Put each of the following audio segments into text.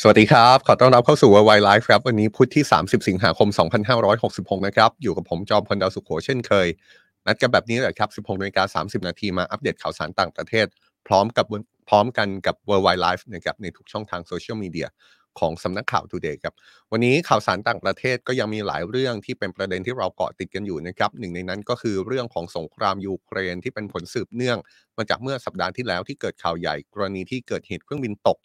สวัสดีครับ ขอต้อนรับเข้าสู่ World Why Live ครับ วันนี้พุธที่ 30 สิงหาคม 2566 นะครับ อยู่กับผมจอมพลดาวสุโขเช่นเคย นัดกันแบบนี้แหละครับ 16นาฬิกา30 นาทีมาอัปเดตข่าวสารต่างประเทศ พร้อมกับพร้อมกันกับ World Why Live นะครับในทุกช่องทางโซเชียลมีเดียของสำนักข่าว Today ครับ วันนี้ข่าวสารต่างประเทศก็ยังมีหลายเรื่องที่เป็นประเด็นที่เราเกาะติดกันอยู่นะครับหนึ่งในนั้นก็คือเรื่องของสงครามยูเครนที่เป็นผลสืบเนื่อง มาจากเมื่อสัปดาห์ที่แล้วที่เกิดข่าวใหญ่กรณีที่เกิดเหตุเครื่องบินตก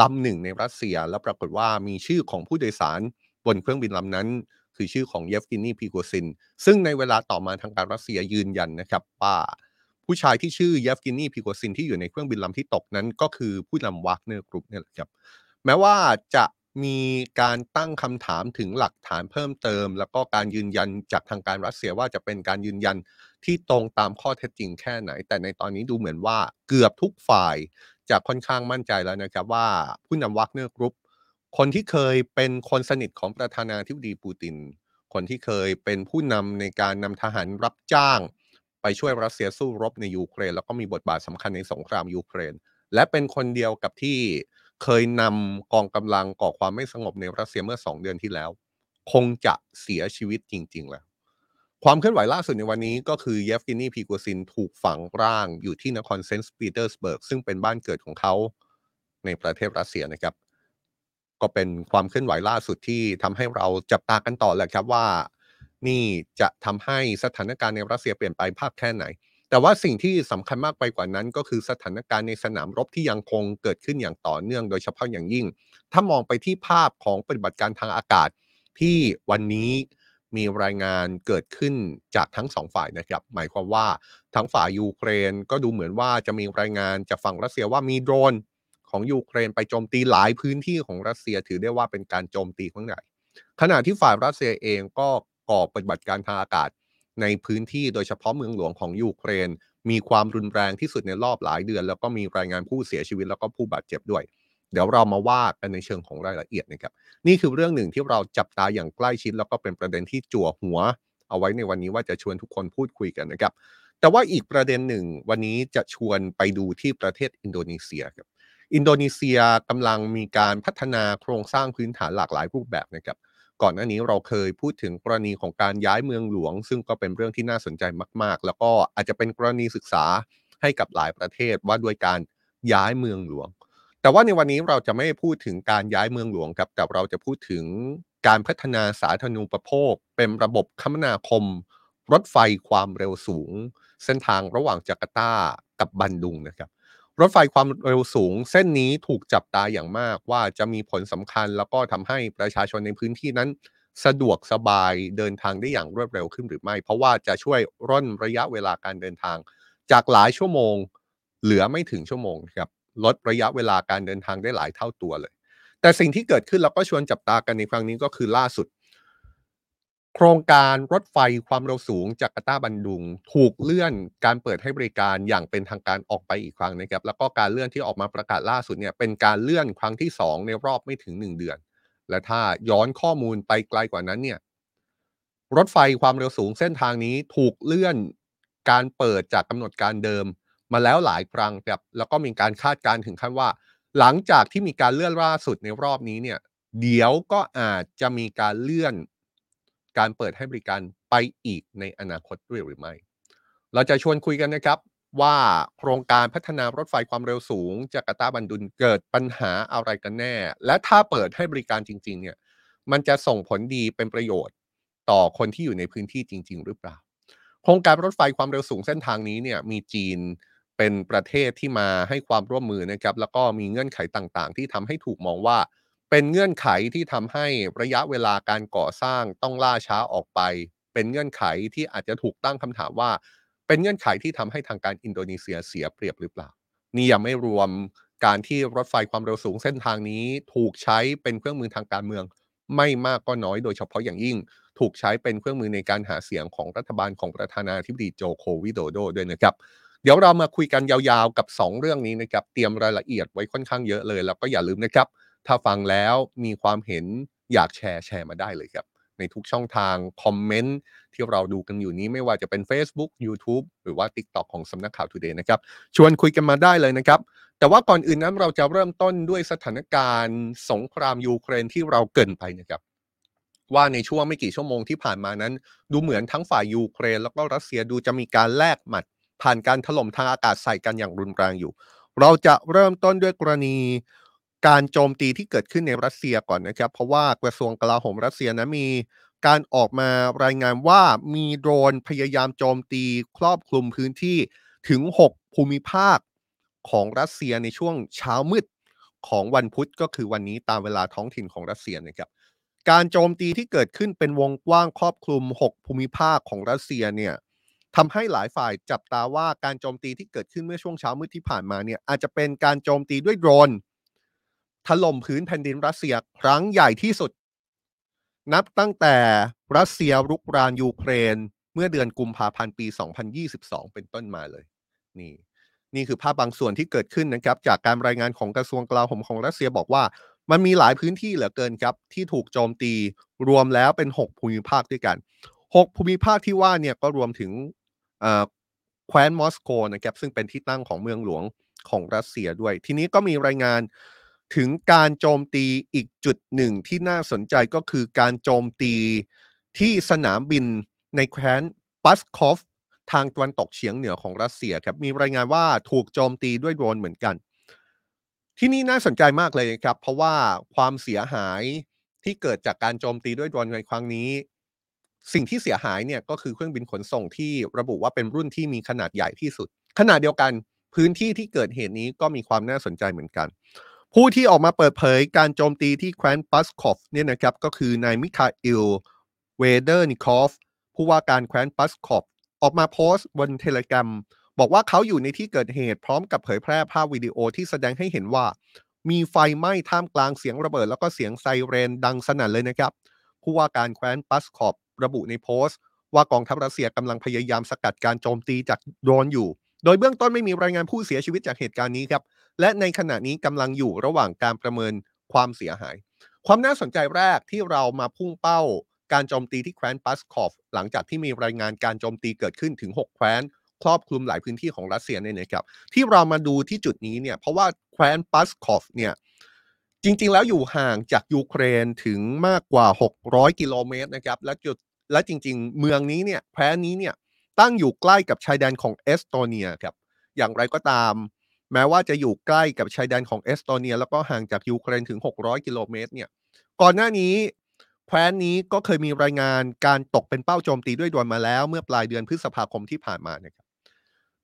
ลำหนึ่งในรัสเซีย แล้วปรากฏว่ามีชื่อของผู้โดยสารบนเครื่องบินลำนั้น คือชื่อของเยฟกินีพีโกซิน ซึ่งในเวลาต่อมาทางการรัสเซียยืนยันนะครับว่าผู้ชายที่ชื่อเยฟกินีพีโกซินที่อยู่ในเครื่องบินลำที่ตกนั้นก็คือผู้นำวากเนอร์กรุ๊ปเนี่ยแหละครับแม้ว่าจะมีการตั้งคำถามถึงหลักฐานเพิ่มเติม แล้วก็การยืนยันจากทางการรัสเซียว่าจะเป็นการยืนยัน ที่ตรงตามข้อเท็จจริงแค่ไหน แต่ในตอนนี้ดูเหมือนว่าเกือบทุกฝ่ายจะค่อนข้างมั่นใจแล้วนะครับว่าผู้นำวักเนอร์กรุ๊ปคนที่เคยเป็นคนสนิทของประธานาธิบดีปูติน คนที่เคยเป็นผู้นำในการนำทหารรับจ้าง ไปช่วยรัสเซียสู้รบในยูเครน แล้วก็มีบทบาทสำคัญในสงครามยูเครน และเป็นคนเดียวกับที่เคยนำกองกำลังก่อความไม่สงบในรัสเซียเมื่อ 2 เดือนที่แล้ว คงจะเสียชีวิตจริง ๆ แล้ว ความเคลื่อนไหวล่าสุดในวันนี้ก็คือเยฟกินีพีโกซินถูกฝังร่างอยู่ที่นครเซนต์ปีเตอร์สเบิร์กซึ่งเป็นบ้านเกิดของเขาในประเทศรัสเซียนะครับ ก็เป็นความเคลื่อนไหวล่าสุดที่ทำให้เราจับตากันต่อแหละครับว่า นี่จะทำให้สถานการณ์ในรัสเซียเปลี่ยนไปมากแค่ไหน แต่ว่าสิ่งที่สำคัญมากไปกว่านั้น ก็คือสถานการณ์ในสนามรบที่ยังคงเกิดขึ้นอย่างต่อเนื่อง โดยเฉพาะอย่างยิ่ง ถ้ามองไปที่ภาพของปฏิบัติการทางอากาศที่วันนี้ มีรายงานเกิดขึ้นจากทั้งสองฝ่ายนะครับ หมายความว่าทั้งฝ่ายยูเครนก็ดูเหมือนว่าจะมีรายงานจากฝั่งรัสเซียว่ามีโดรนของยูเครนไปโจมตีหลายพื้นที่ของรัสเซียถือได้ว่าเป็นการโจมตีครั้งใหญ่ขณะที่ฝ่ายรัสเซียเองก็ก่อปฏิบัติการทางอากาศในพื้นที่โดยเฉพาะเมืองหลวงของยูเครน มีความรุนแรงที่สุดในรอบหลายเดือน แล้วก็มีรายงานผู้เสียชีวิตแล้วก็ผู้บาดเจ็บด้วย เดี๋ยวเรามาว่ากันในเชิงของรายละเอียดนะครับ นี่คือเรื่องหนึ่งที่เราจับตาอย่างใกล้ชิด แล้วก็เป็นประเด็นที่จั่วหัว เอาไว้ในวันนี้ว่าจะชวนทุกคนพูดคุยกันนะครับ แต่ว่าอีกประเด็นหนึ่งวันนี้จะชวนไปดูที่ประเทศอินโดนีเซียครับ อินโดนีเซียกำลังมีการพัฒนาโครงสร้างพื้นฐานหลากหลายรูปแบบนะครับ ก่อนหน้านี้เราเคยพูดถึงกรณีของการย้ายเมืองหลวง ซึ่งก็เป็นเรื่องที่น่าสนใจมาก ๆ แล้วก็อาจจะเป็นกรณีศึกษาให้กับหลายประเทศว่าด้วยการย้ายเมืองหลวง แต่ว่าในวันนี้เราจะไม่พูดถึงการย้ายเมืองหลวงครับแต่เราจะพูดถึงการพัฒนาสาธารณูปโภค เป็นระบบคมนาคม รถไฟความเร็วสูง เส้นทางระหว่างจาการ์ตากับบันดุงนะครับ รถไฟความเร็วสูง เส้นนี้ถูกจับตาอย่างมากว่าจะมีผลสำคัญ แล้วก็ทำให้ประชาชนในพื้นที่นั้น สะดวกสบายเดินทางได้อย่างรวดเร็วขึ้นหรือไม่ เพราะว่าจะช่วยร่นระยะเวลาการเดินทาง จากหลายชั่วโมง เหลือไม่ถึงชั่วโมงครับ ลดระยะเวลาการเดินทางได้หลายเท่าตัวเลย แต่สิ่งที่เกิดขึ้นแล้วก็ชวนจับตากันในครั้งนี้ก็คือล่าสุด โครงการรถไฟความเร็วสูงจากการ์ตาบันดุง ถูกเลื่อนการเปิดให้บริการอย่างเป็นทางการออกไปอีกครั้งนะครับ แล้วก็การเลื่อนที่ออกมาประกาศล่าสุดเนี่ยเป็นการเลื่อนครั้งที่ 2 ในรอบไม่ถึง 1 เดือน และถ้าย้อนข้อมูลไปไกลกว่านั้นเนี่ยรถไฟความเร็วสูงเส้นทางนี้ถูกเลื่อนการเปิดจากกำหนดการเดิม มาแล้วหลายครั้งครับแล้วก็มีการคาดการณ์ถึงขั้นว่า หลังจากที่มีการเลื่อนล่าสุดในรอบนี้เนี่ย เดี๋ยวก็อาจจะมีการเลื่อน การเปิดให้บริการไปอีกในอนาคตด้วยหรือไม่ เราจะชวนคุยกันนะครับว่าโครงการพัฒนารถไฟความเร็วสูง จาการ์ตาบันดุนเกิดปัญหาอะไรกันแน่ และถ้าเปิดให้บริการจริง ๆ เนี่ย มันจะส่งผลดีเป็นประโยชน์ต่อคนที่อยู่ในพื้นที่จริง ๆ หรือเปล่า โครงการรถไฟความเร็วสูงเส้นทางนี้เนี่ยมีจีน เป็นประเทศที่มาให้ความร่วมมือนะครับแล้วก็มีเงื่อนไขต่างๆ ที่ทำให้ถูกมองว่า เป็นเงื่อนไขที่ทำให้ระยะเวลาการก่อสร้างต้องล่าช้าออกไป เป็นเงื่อนไขที่อาจจะถูกตั้งคำถามว่า เป็นเงื่อนไขที่ทำให้ทางการอินโดนีเซียเสียเปรียบหรือเปล่า นี่ยังไม่รวมการที่รถไฟความเร็วสูงเส้นทางนี้ถูกใช้เป็นเครื่องมือทางการเมืองไม่มากก็น้อยโดยเฉพาะอย่างยิ่ง ถูกใช้เป็นเครื่องมือในการหาเสียงของรัฐบาลของประธานาธิบดีโจโควิโดโดด้วยนะครับ เดี๋ยวเรามาคุยกันยาวๆกับ 2 เรื่องนี้นะครับเตรียมรายละเอียดไว้ค่อนข้างเยอะเลย แล้วก็อย่าลืมนะครับ ถ้าฟังแล้วมีความเห็นอยากแชร์แชร์มาได้เลยครับในทุกช่องทางคอมเมนต์ที่เราดูกันอยู่นี้ไม่ว่าจะเป็น Facebook YouTube หรือว่า TikTok ของสำนักข่าว Today นะครับ ชวนคุยกันมาได้เลยนะครับ แต่ว่าก่อนอื่นนั้นเราจะเริ่มต้นด้วยสถานการณ์สงครามยูเครนที่เราเกินไปนะครับ ว่าในช่วงไม่กี่ชั่วโมงที่ผ่านมานั้น ดูเหมือนทั้งฝ่ายยูเครน แล้วก็รัสเซียดูจะมีการแลกหมัด ผ่านการถล่มทางอากาศใส่กันอย่างรุนแรงอยู่ เราจะเริ่มต้นด้วยกรณีการโจมตีที่เกิดขึ้นในรัสเซียก่อนนะครับ เพราะว่ากระทรวงกลาโหมรัสเซียนะมีการออกมารายงานว่ามีโดรนพยายามโจมตีครอบคลุมพื้นที่ถึง 6 ภูมิภาคของรัสเซียในช่วงเช้ามืดของวันพุธก็คือวันนี้ตามเวลาท้องถิ่นของรัสเซียนะครับ การโจมตีที่เกิดขึ้นเป็นวงกว้างครอบคลุม 6 ภูมิภาคของรัสเซียเนี่ย ทำให้หลายฝ่ายจับตาว่าการโจมตีที่เกิดขึ้นเมื่อช่วงเช้ามืดที่ผ่านมาเนี่ยอาจจะเป็นการโจมตีด้วยโดรนถล่มพื้นแผ่นดินรัสเซียครั้งใหญ่ที่สุด นับตั้งแต่รัสเซียรุกรานยูเครน เมื่อเดือนกุมภาพันธ์ปี 2022 เป็นต้นมาเลย นี่ นี่คือภาพบางส่วนที่เกิดขึ้นนะครับ จากการรายงานของกระทรวงกลาโหมของรัสเซียบอกว่ามันมีหลายพื้นที่เหลือเกินครับ ที่ถูกโจมตีรวมแล้วเป็น 6 ภูมิภาคด้วยกัน 6 ภูมิภาคที่ว่าเนี่ยก็รวมถึง แคว้นมอสโกนะครับซึ่งเป็นที่ตั้งของเมืองหลวงของรัสเซียด้วย ทีนี้ก็มีรายงานถึงการโจมตีอีกจุดหนึ่งที่น่าสนใจก็คือการโจมตีที่สนามบินในแคว้นปัสคอฟทางตะวันตกเฉียงเหนือของรัสเซียครับมีรายงานว่าถูกโจมตีด้วยโดรนเหมือนกัน ที่นี่น่าสนใจมากเลยครับ เพราะว่าความเสียหายที่เกิดจากการโจมตีด้วยโดรนในครั้งนี้ สิ่งที่เสียหายเนี่ยก็คือเครื่องบินขนส่งที่ระบุว่าเป็นรุ่นที่มีขนาดใหญ่ที่สุดขณะเดียวกันพื้นที่ที่เกิดเหตุนี้ก็มีความน่าสนใจเหมือนกัน ผู้ที่ออกมาเปิดเผยการโจมตีที่แคว้นปัสคอฟเนี่ยนะครับก็คือนายมิคาอิลเวเดอร์นิคอฟผู้ว่าการแคว้นปัสคอฟออกมาโพสต์บนเทเลกรมบอกว่าเขาอยู่ในที่เกิดเหตุพร้อมกับเผยแพร่ภาพวิดีโอที่แสดงให้เห็นว่า มีไฟไหม้ท่ามกลางเสียงระเบิด แล้วก็เสียงไซเรนดังสนั่นเลยนะครับ ผู้ว่าการแคว้นปัสคอฟ ระบุในโพสต์ ว่ากองทัพรัสเซียกำลังพยายามสกัดการโจมตีจากโดรนอยู่ โดยเบื้องต้นไม่มีรายงานผู้เสียชีวิตจากเหตุการณ์นี้ครับ และในขณะนี้กำลังอยู่ระหว่างการประเมินความเสียหาย ความน่าสนใจแรกที่เรามาพุ่งเป้าการโจมตีที่แคว้นปัสคอฟหลังจากที่มีรายงานการโจมตีเกิดขึ้นถึง 6 แคว้น ครอบคลุมหลายพื้นที่ของรัสเซียเนี่ยนะครับที่เรามาดูที่จุดนี้เนี่ยเพราะว่าแคว้นปัสคอฟเนี่ย จริง ๆ แล้วอยู่ห่างจากยูเครนถึงมากกว่า 600 กิโลเมตรนะครับ และจุดและจริง ๆ เมืองนี้เนี่ยแคว้นนี้เนี่ยตั้งอยู่ใกล้กับชายแดนของเอสโตเนียครับอย่างไรก็ตาม แม้ว่าจะอยู่ใกล้กับชายแดนของเอสโตเนีย แล้วก็ห่างจากยูเครนถึง 600 กิโลเมตรเนี่ยก่อนหน้านี้แคว้นนี้ก็เคยมีรายงานการตกเป็นเป้าโจมตีด้วยโดรนมาแล้วเมื่อปลายเดือนพฤษภาคมที่ผ่านมานะครับ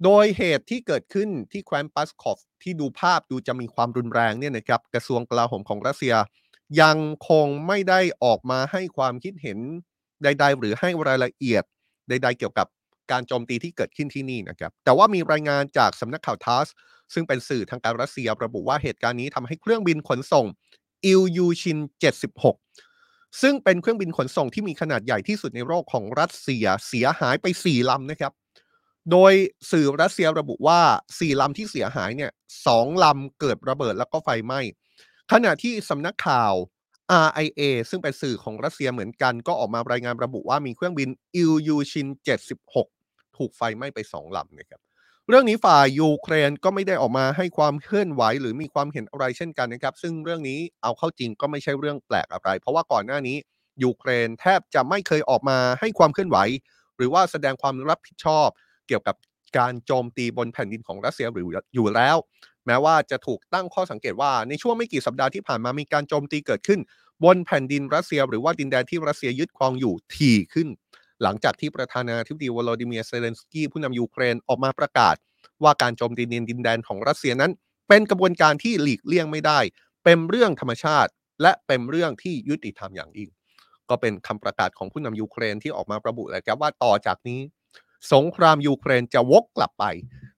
โดยเหตุที่เกิดขึ้นที่แคว้นปัสคอฟที่ดูภาพดูจะมีความรุนแรงเนี่ยนะครับกระทรวงกลาโหมของรัสเซีย ยังคงไม่ได้ออกมาให้ความคิดเห็นใด ๆ หรือให้รายละเอียดใด ๆ เกี่ยวกับการโจมตีที่เกิดขึ้นที่นี่นะครับแต่ว่ามีรายงานจากสำนักข่าวทัสซึ่งเป็นสื่อทางการรัสเซียระบุว่าเหตุการณ์นี้ทำให้เครื่องบินขนส่งอิลยูชิน 76 ซึ่งเป็นเครื่องบินขนส่งที่มีขนาดใหญ่ที่สุดในโลกของรัสเซียเสียหายไป 4 ลำนะครับ โดยสื่อรัสเซียระบุว่า 4 ลำที่เสียหายเนี่ยสองลำเกิดระเบิดแล้วก็ไฟไหม้ ขณะที่สำนักข่าว RIA ซึ่งเป็นสื่อของรัสเซียเหมือนกัน ก็ออกมารายงานระบุว่ามีเครื่องบินอิลยูชิน 76 ถูกไฟไหม้ไป 2 ลำนะครับเรื่องนี้ฝ่ายยูเครนก็ไม่ได้ออกมาให้ความเคลื่อนไหวหรือมีความเห็นอะไรเช่นกันนะครับ ซึ่งเรื่องนี้เอาเข้าจริงก็ไม่ใช่เรื่องแปลกอะไร เพราะว่าก่อนหน้านี้ยูเครนแทบจะไม่เคยออกมาให้ความเคลื่อนไหว หรือว่าแสดงความรับผิดชอบ เกี่ยวกับการโจมตีบนแผ่นดินของรัสเซียหรืออยู่แล้ว แม้ว่าจะถูกตั้งข้อสังเกตว่าในช่วงไม่กี่สัปดาห์ที่ผ่านมามีการโจมตีเกิดขึ้น บนแผ่นดินรัสเซีย หรือว่าดินแดนที่รัสเซียยึดครองอยู่ถี่ขึ้น หลังจากที่ประธานาธิบดีวลาดิเมียร์เซเลนสกี้ผู้นำยูเครนออกมาประกาศ ว่าการโจมตีดินแดนของรัสเซียนั้น เป็นกระบวนการที่หลีกเลี่ยงไม่ได้ เป็นเรื่องธรรมชาติ และเป็นเรื่องที่ยุติธรรมอย่างยิ่งก็เป็นคำประกาศของผู้นำยูเครนที่ออกมาระบุเลยครับว่าต่อจากนี้ สงครามยูเครนจะวกกลับไป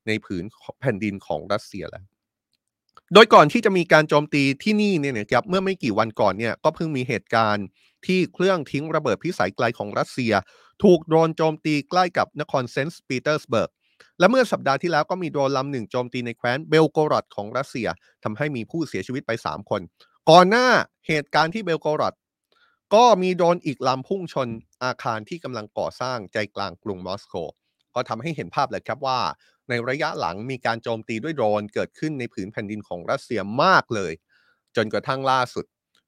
ในผืนแผ่นดินของรัสเซียแล้ว โดยก่อนที่จะมีการโจมตีที่นี่เนี่ยนะครับเมื่อไม่กี่วันก่อนเนี่ยก็เพิ่งมีเหตุการณ์ที่เครื่องทิ้งระเบิดพิสัยไกลของรัสเซีย ถูกโดรนโจมตีใกล้กับนครเซนต์ปีเตอร์สเบิร์กและเมื่อสัปดาห์ที่แล้วก็มีโดรนลำหนึ่งโจมตีในแคว้นเบลโกรดของรัสเซียทำให้มีผู้เสียชีวิตไป 3 คน ก่อนหน้าเหตุการณ์ที่เบลโกรด ก็มีโดนอีกลำพุ่งชนอาคารที่กำลังก่อสร้างใจกลางกรุงมอสโก ก็ทำให้เห็นภาพเลยครับว่า ในระยะหลังมีการโจมตีด้วยโดรนเกิดขึ้นในผืนแผ่นดินของรัสเซียมากเลย จนกระทั่งล่าสุด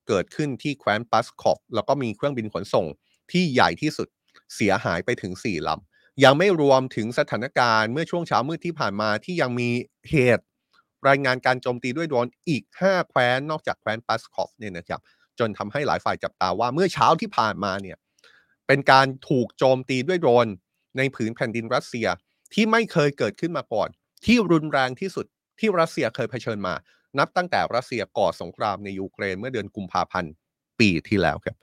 เกิดขึ้นที่แคว้นปัสคอฟแล้วก็มีเครื่องบินขนส่งที่ใหญ่ที่สุดเสียหายไปถึง 4ลำ ยังไม่รวมถึงสถานการณ์เมื่อช่วงเช้ามืดที่ผ่านมาที่ยังมีเหตุ รายงานการโจมตีด้วยโดรนอีก 5 แคว้นนอกจากแคว้นปัสคอฟเนี่ยนะครับ จนทำให้หลายฝ่ายจับตาว่าเมื่อเช้าที่ผ่านมาเนี่ยเป็นการถูกโจมตีด้วยโดรนในผืนแผ่นดินรัสเซียที่ไม่เคยเกิดขึ้นมาก่อน ที่รุนแรงที่สุดที่รัสเซียเคยเผชิญมา นับตั้งแต่รัสเซียก่อสงครามในยูเครนเมื่อเดือนกุมภาพันธ์ปีที่แล้วครับ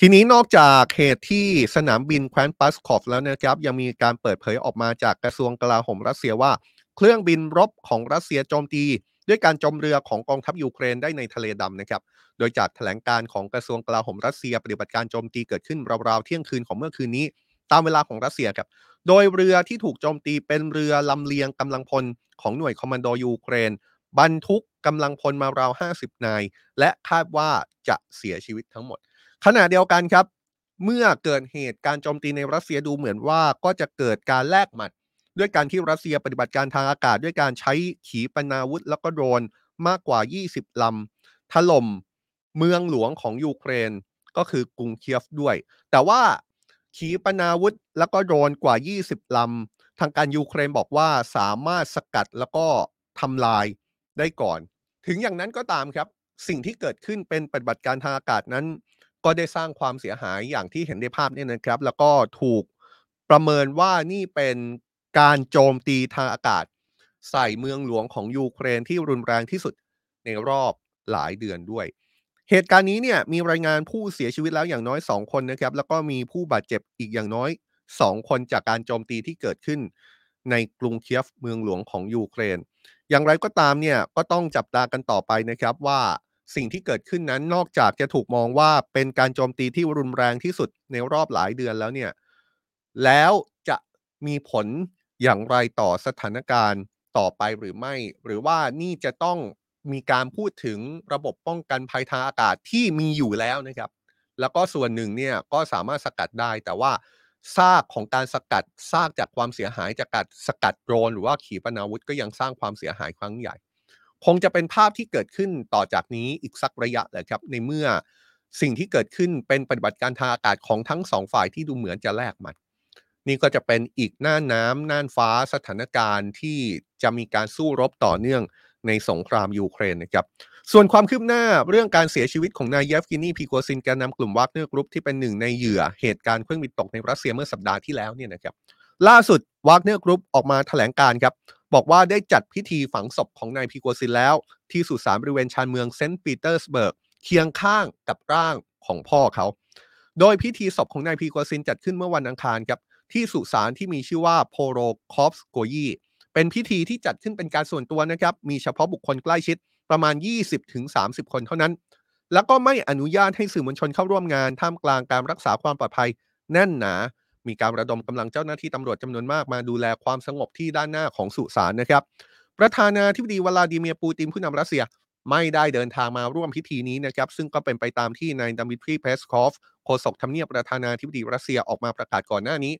ทีนี้นอกจากเหตุที่สนามบินแคว้นปัสคอฟแล้วนะครับ ยังมีการเปิดเผยออกมาจากกระทรวงกลาโหมรัสเซียว่า เครื่องบินรบของรัสเซียโจมตี ด้วยการจมเรือของกองทัพยูเครนได้ในทะเลดำนะครับ โดยจากแถลงการณ์ของกระทรวงกลาโหมรัสเซีย ปฏิบัติการโจมตีเกิดขึ้นราวๆเที่ยงคืนของเมื่อคืนนี้ ตามเวลาของรัสเซียครับ โดยเรือที่ถูกโจมตีเป็นเรือลำเลียงกำลังพลของหน่วยคอมมานโดยูเครน บรรทุกกำลังพลมาราว 50 นาย และคาดว่าจะเสียชีวิตทั้งหมด ขณะเดียวกันครับ เมื่อเกิดเหตุการโจมตีในรัสเซียดูเหมือนว่าก็จะเกิดการแลกหมัด ด้วยการที่รัสเซียปฏิบัติการทางอากาศ ด้วยการใช้ขีปนาวุธแล้วก็โดรนมากกว่า 20 ลำถล่มเมืองหลวงของยูเครนก็คือกรุงเคียฟด้วย แต่ว่าขีปนาวุธแล้วก็โดรนกว่า 20 ลำ ทางการยูเครนบอกว่าสามารถสกัดแล้วก็ทำลายได้ก่อน ถึงอย่างนั้นก็ตามครับ สิ่งที่เกิดขึ้นเป็นปฏิบัติการทางอากาศนั้น ก็ได้สร้างความเสียหายอย่างที่เห็นในภาพนี้นะครับ แล้วก็ถูกประเมินว่านี่เป็น การโจมตีทางอากาศ ใส่เมืองหลวงของยูเครนที่รุนแรงที่สุดในรอบหลายเดือนด้วย เหตุการณ์นี้เนี่ยมีรายงานผู้เสียชีวิตแล้วอย่างน้อย 2 คนนะครับ แล้วก็มีผู้บาดเจ็บอีกอย่างน้อย 2 คนจากการโจมตีที่เกิดขึ้น ในกรุงเคียฟเมืองหลวงของยูเครน อย่างไรก็ตามเนี่ยก็ต้องจับตากันต่อไปนะครับว่าสิ่งที่เกิดขึ้นนั้นนอกจากจะถูกมองว่าเป็นการโจมตีที่รุนแรงที่สุดในรอบหลายเดือนแล้วเนี่ย แล้วจะมีผล อย่างไรต่อสถานการณ์ต่อไปหรือไม่ หรือว่านี่จะต้องมีการพูดถึงระบบป้องกันภัยทางอากาศที่มีอยู่แล้วนะครับ แล้วก็ส่วนหนึ่งเนี่ยก็สามารถสกัดได้ แต่ว่าซากของการสกัดซากจากความเสียหายจากการสกัดโดรนหรือว่าขีปนาวุธก็ยังสร้างความเสียหายครั้งใหญ่ คงจะเป็นภาพที่เกิดขึ้นต่อจากนี้อีกสักระยะแหละครับ ในเมื่อสิ่งที่เกิดขึ้นเป็นปฏิบัติการทางอากาศของทั้งสองฝ่ายที่ดูเหมือนจะแลกหมัด นี่ก็จะเป็นอีกน่านน้ำน่านฟ้าสถานการณ์ที่จะมีการสู้รบต่อเนื่องในสงครามยูเครนนะครับ ส่วนความคืบหน้าเรื่องการเสียชีวิตของนายเยฟเกนีพริโกซินแกนนำกลุ่มวากเนอร์กรุ๊ปที่เป็นหนึ่งในเหยื่อเหตุการณ์เครื่องบินตกในรัสเซียเมื่อสัปดาห์ที่แล้วเนี่ยนะครับ ล่าสุดวากเนอร์กรุ๊ปออกมาแถลงการณ์ครับ บอกว่าได้จัดพิธีฝังศพของนายพริโกซินแล้ว ที่สุสานบริเวณชานเมืองเซนต์ปีเตอร์สเบิร์กเคียงข้างกับร่างของพ่อเขา โดยพิธีศพของนายพริโกซินจัดขึ้นเมื่อวันอังคารครับ ที่สุสานที่มีชื่อว่าโพโรคอฟสโกเยเป็นพิธีที่จัดขึ้นเป็นการส่วนตัวนะครับ มีเฉพาะบุคคลใกล้ชิดประมาณ 20-30 คนเท่านั้น แล้วก็ไม่อนุญาตให้สื่อมวลชนเข้าร่วมงาน ท่ามกลางการรักษาความปลอดภัยแน่นหนา มีการระดมกำลังเจ้าหน้าที่ตำรวจจำนวนมากมาดูแลความสงบที่ด้านหน้าของสุสานนะครับ ประธานาธิบดีวลาดิเมียร์ปูตินผู้นำรัสเซีย ไม่ได้เดินทางมาร่วมพิธีนี้นะครับซึ่งก็เป็นไปตามที่นายดมิทรีเพสคอฟโฆษกทำเนียบประธานาธิบดีรัสเซียออกมาประกาศก่อนหน้านี้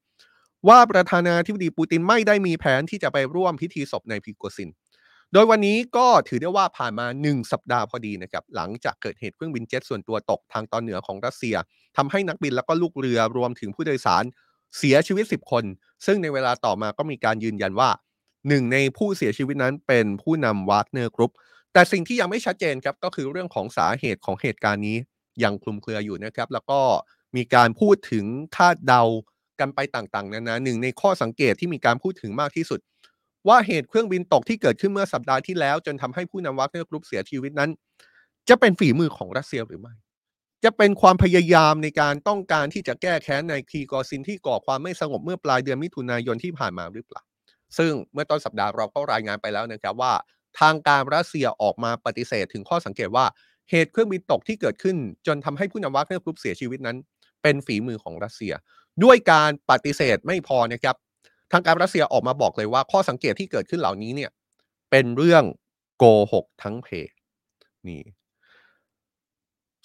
ว่าประธานาธิบดีปูตินไม่ได้มีแผนที่จะไปร่วมพิธีศพนายพริโกซิน โดยวันนี้ก็ถือได้ว่าผ่านมา 1 สัปดาห์พอดีนะครับหลังจากเกิดเหตุเครื่องบินเจ็ตส่วนตัวตกทางตอนเหนือของรัสเซียทำให้นักบินแล้วก็ลูกเรือรวมถึงผู้โดยสารเสียชีวิต 10 คน ซึ่งในเวลาต่อมาก็มีการยืนยันว่าหนึ่งในผู้เสียชีวิตนั้นเป็นผู้นำวากเนอร์กรุ๊ป แต่สิ่งที่ยังไม่ชัดเจนครับก็คือเรื่องของสาเหตุของเหตุการณ์นี้ยังคลุมเครืออยู่นะครับ แล้วก็มีการพูดถึงคาดเดากันไปต่างๆนานาหนึ่งในข้อสังเกตที่มีการพูดถึงมากที่สุด ว่าเหตุเครื่องบินตกที่เกิดขึ้นเมื่อสัปดาห์ที่แล้ว จนทำให้ผู้นำวากเนอร์กรุ๊ปเสียชีวิตนั้น จะเป็นฝีมือของรัสเซียหรือไม่ จะเป็นความพยายามในการต้องการที่จะแก้แค้นนายพริโกซินที่ก่อความไม่สงบเมื่อปลายเดือนมิถุนายนที่ผ่านมาหรือเปล่าซึ่งเมื่อต้นสัปดาห์เราก็รายงานไปแล้วนะครับว่า ทางการรัสเซียออกมาปฏิเสธถึงข้อสังเกตว่าเหตุเครื่องบินตกที่เกิดขึ้น จนทำให้ผู้นำวากเนอร์กรุ๊ปเสียชีวิตนั้น เป็นฝีมือของรัสเซีย ด้วยการปฏิเสธไม่พอนะครับทางการรัสเซียออกมาบอกเลยว่า ข้อสังเกตที่เกิดขึ้นเหล่านี้เนี่ยเป็นเรื่องโกหกทั้งเพนี่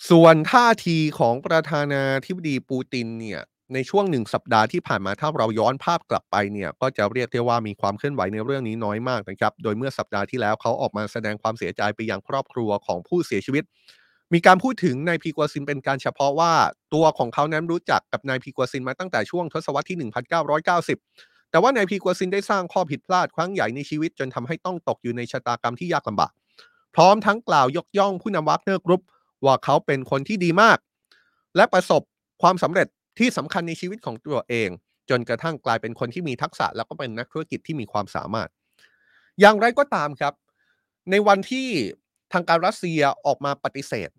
ส่วนท่าทีของประธานาธิบดีปูตินเนี่ย ในช่วงหนึ่งสัปดาห์ที่ผ่านมาถ้าเราย้อนภาพกลับไปเนี่ยก็จะเรียกได้ว่ามีความเคลื่อนไหวในเรื่องนี้น้อยมากนะครับ โดยเมื่อสัปดาห์ที่แล้วเขาออกมาแสดงความเสียใจไปยังครอบครัวของผู้เสียชีวิต มีการพูดถึงนายพริโกซินเป็นการเฉพาะว่าตัวของเขานั้นรู้จักกับนายพริโกซินมาตั้งแต่ช่วงทศวรรษที่ 1990 แต่ว่านายพริโกซินได้สร้างข้อผิดพลาดครั้งใหญ่ในชีวิตจนทำให้ต้องตกอยู่ในชะตากรรมที่ยากลำบาก พร้อมทั้งกล่าวยกย่องผู้นำวากเนอร์กรุ๊ปว่าเขาเป็นคนที่ดีมาก และประสบความสำเร็จ ที่สำคัญในชีวิตของตัวเอง จนกระทั่งกลายเป็นคนที่มีทักษะ แล้วก็เป็นนักธุรกิจที่มีความสามารถ อย่างไรก็ตามครับ ในวันที่ทางการรัสเซียออกมาปฏิเสธ